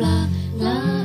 ล่อ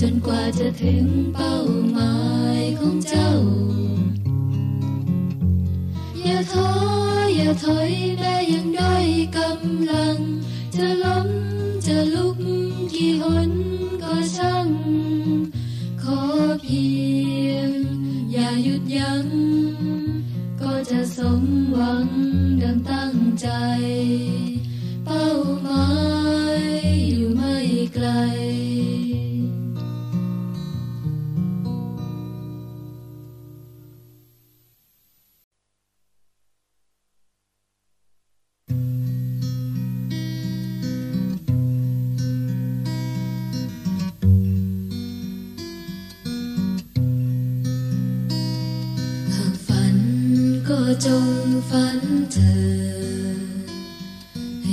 จนกว่าจะถึงเป้าหมายของเจ้า อย่าท้ออย่าถอยแม้ยังด้อยกำลัง จะล้มจะลุกกี่หนก็ช่าง ขอเพียง อย่าหยุดยัง้งก็จะสมหวังดังตั้งใจ เป้าหมายอยู่ไม่ไกล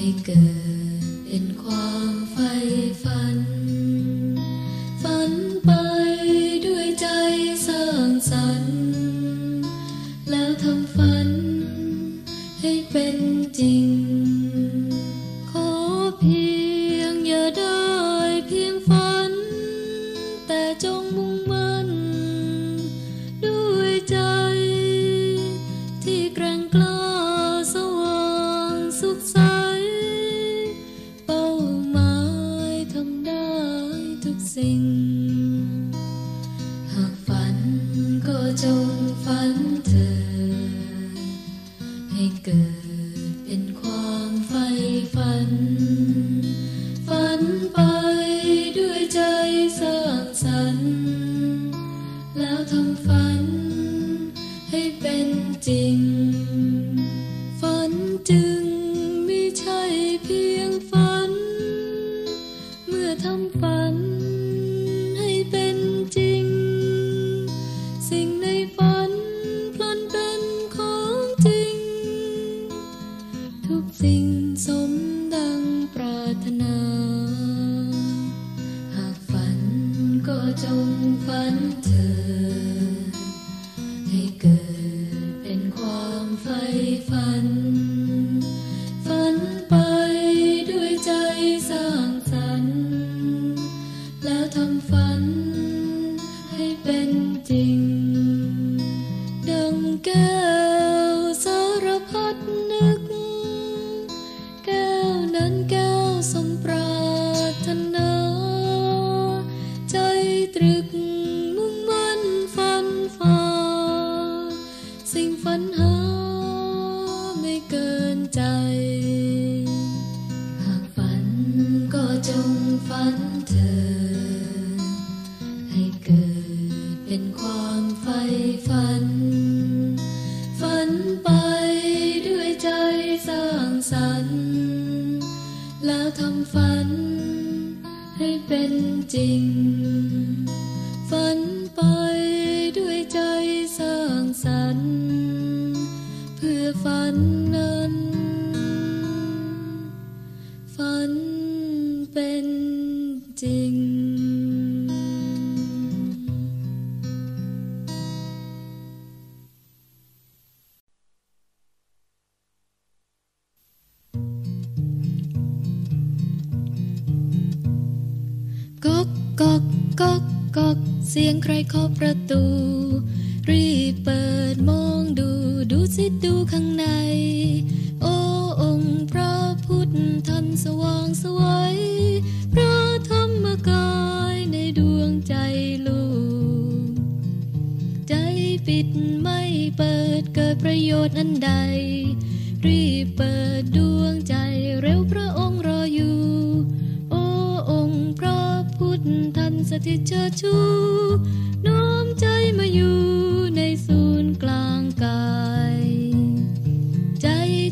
ให้เกิดเป็นความ แล้วทำฝัน ก๊อกก๊อกก๊อกเสียงใครเคาะประตู รีบเปิดมองดูดูสิดูข้างใน โอ้องค์พระพุทธท่านสว่างสวยพระธรรมกายในดวงใจลูก ใจปิดไม่เปิดเกิดประโยชน์อันใด รีบเปิดดวงใจเร็วพระองค์ สถิตเชิดชูน้อมใจมาอยู่ในศูนย์กลางกาย ใจ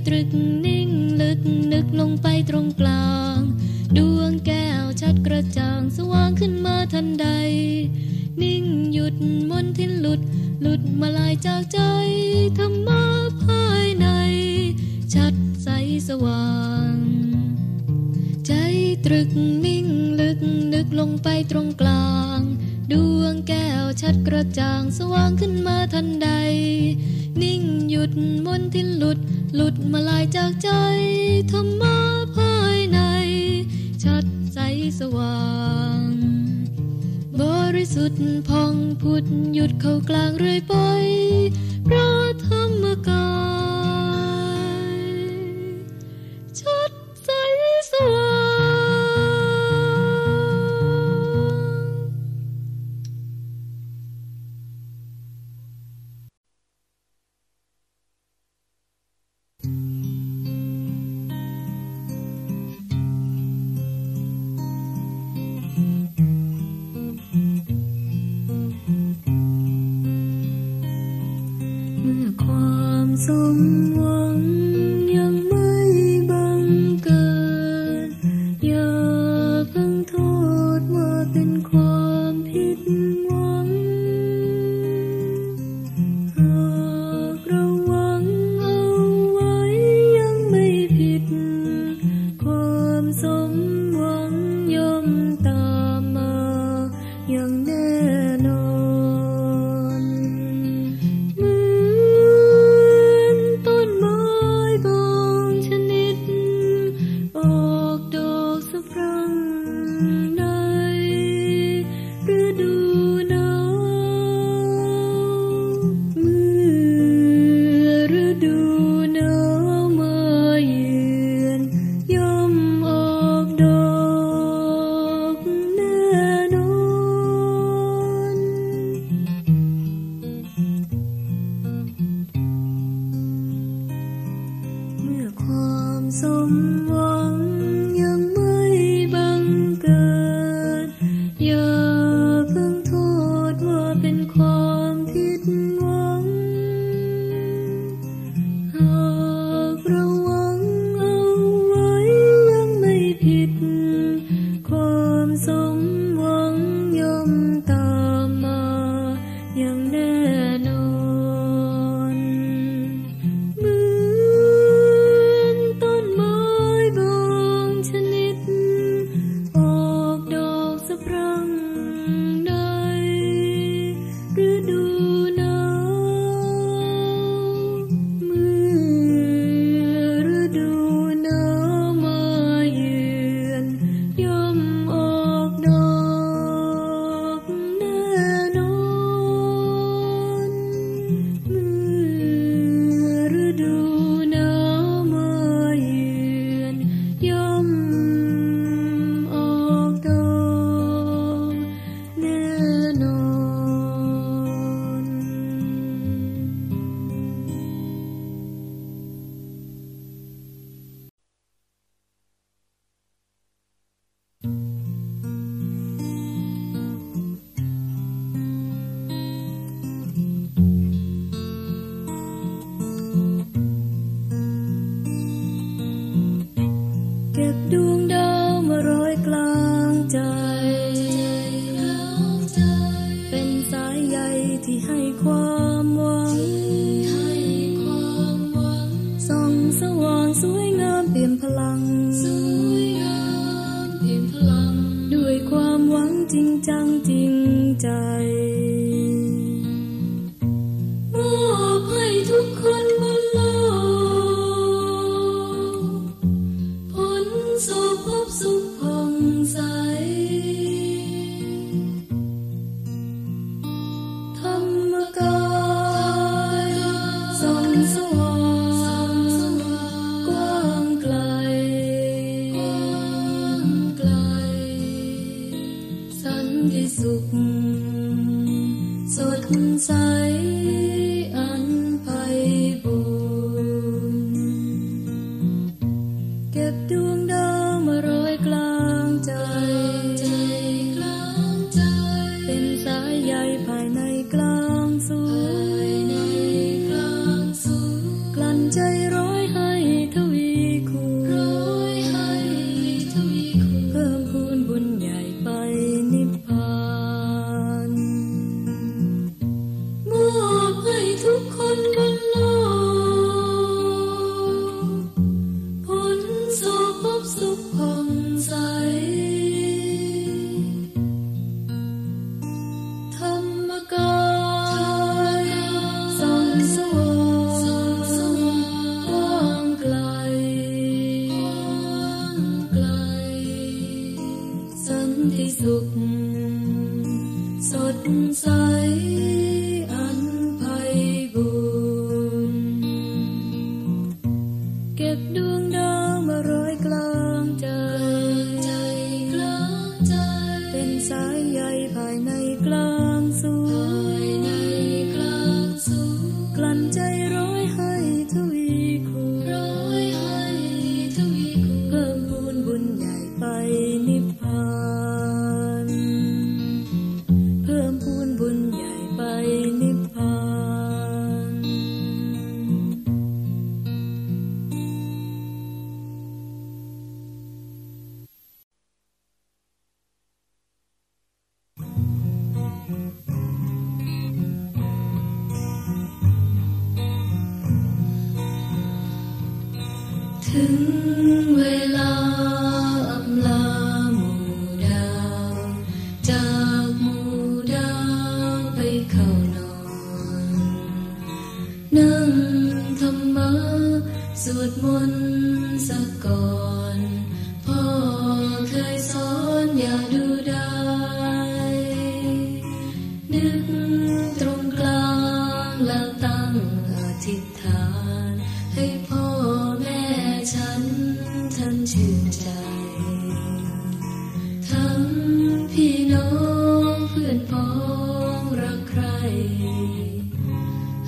ตรึกนิ่งลึกนึกลงไปตรงกลาง ดวงแก้วชัดกระจ่างสว่างขึ้นมาทันใด นิ่งหยุดมนทินหลุด หลุดมาลายจากใจ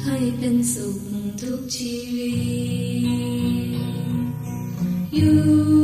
ให้เป็นสุขทุกชีวิตอยู่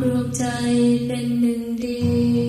รวมใจเป็นหนึ่งเดียว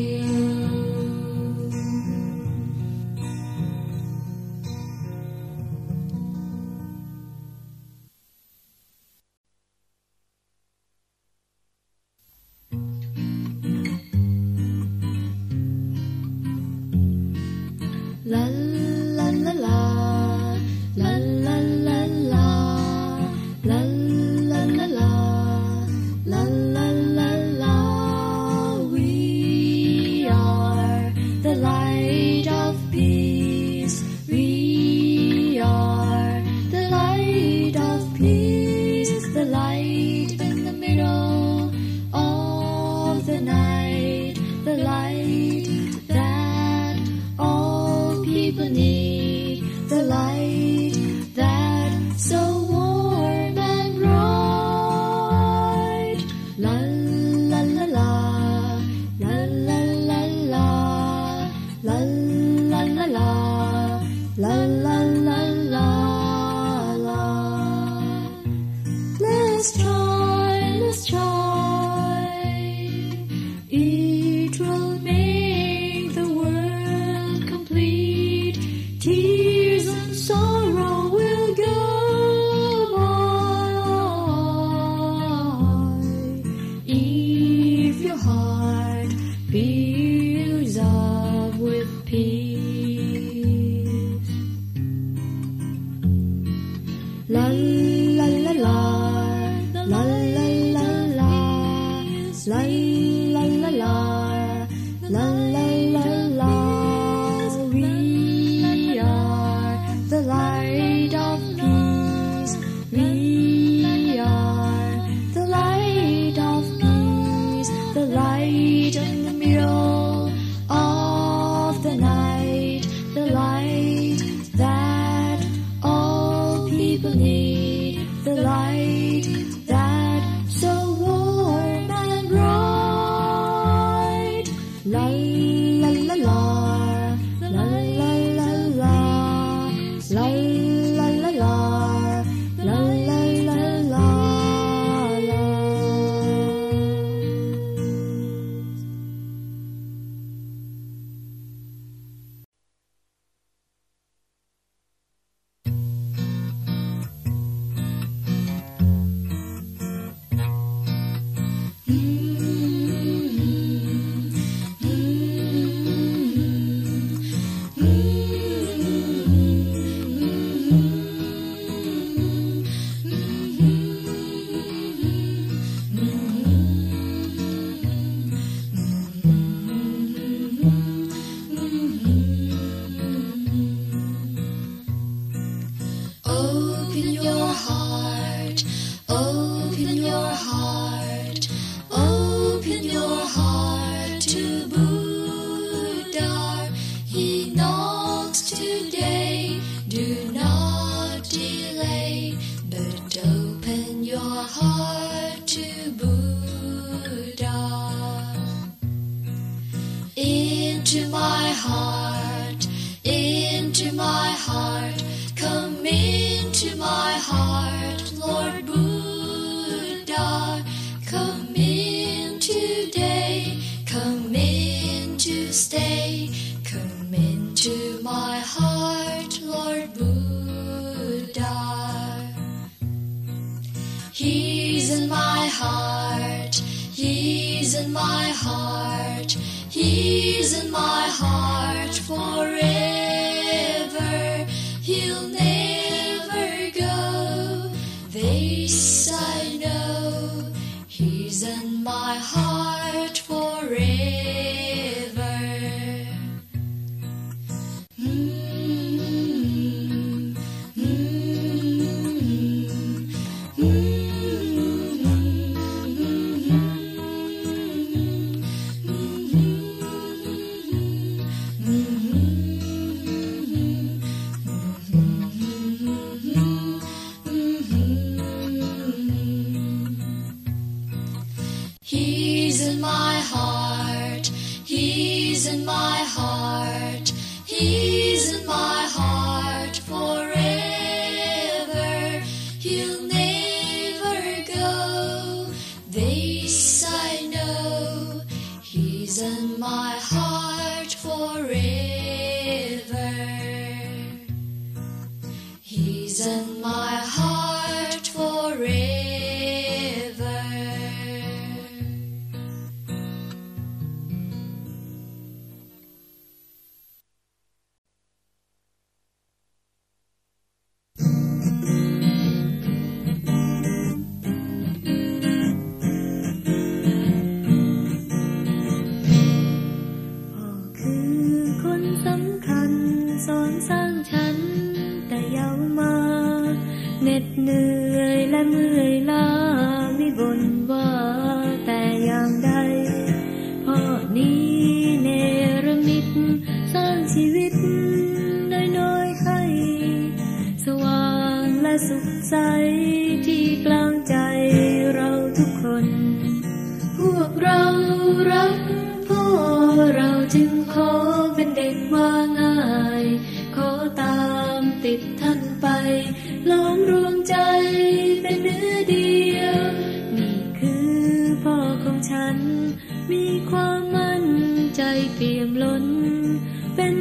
Into my heart, into my heart, come into my heart, Lord Buddha, come in today, come in to stay, come into my heart, Lord Buddha. He's in my heart, he's in my heart. He's in my heart forever. มีความมั่นใจเปี่ยมล้น เป็น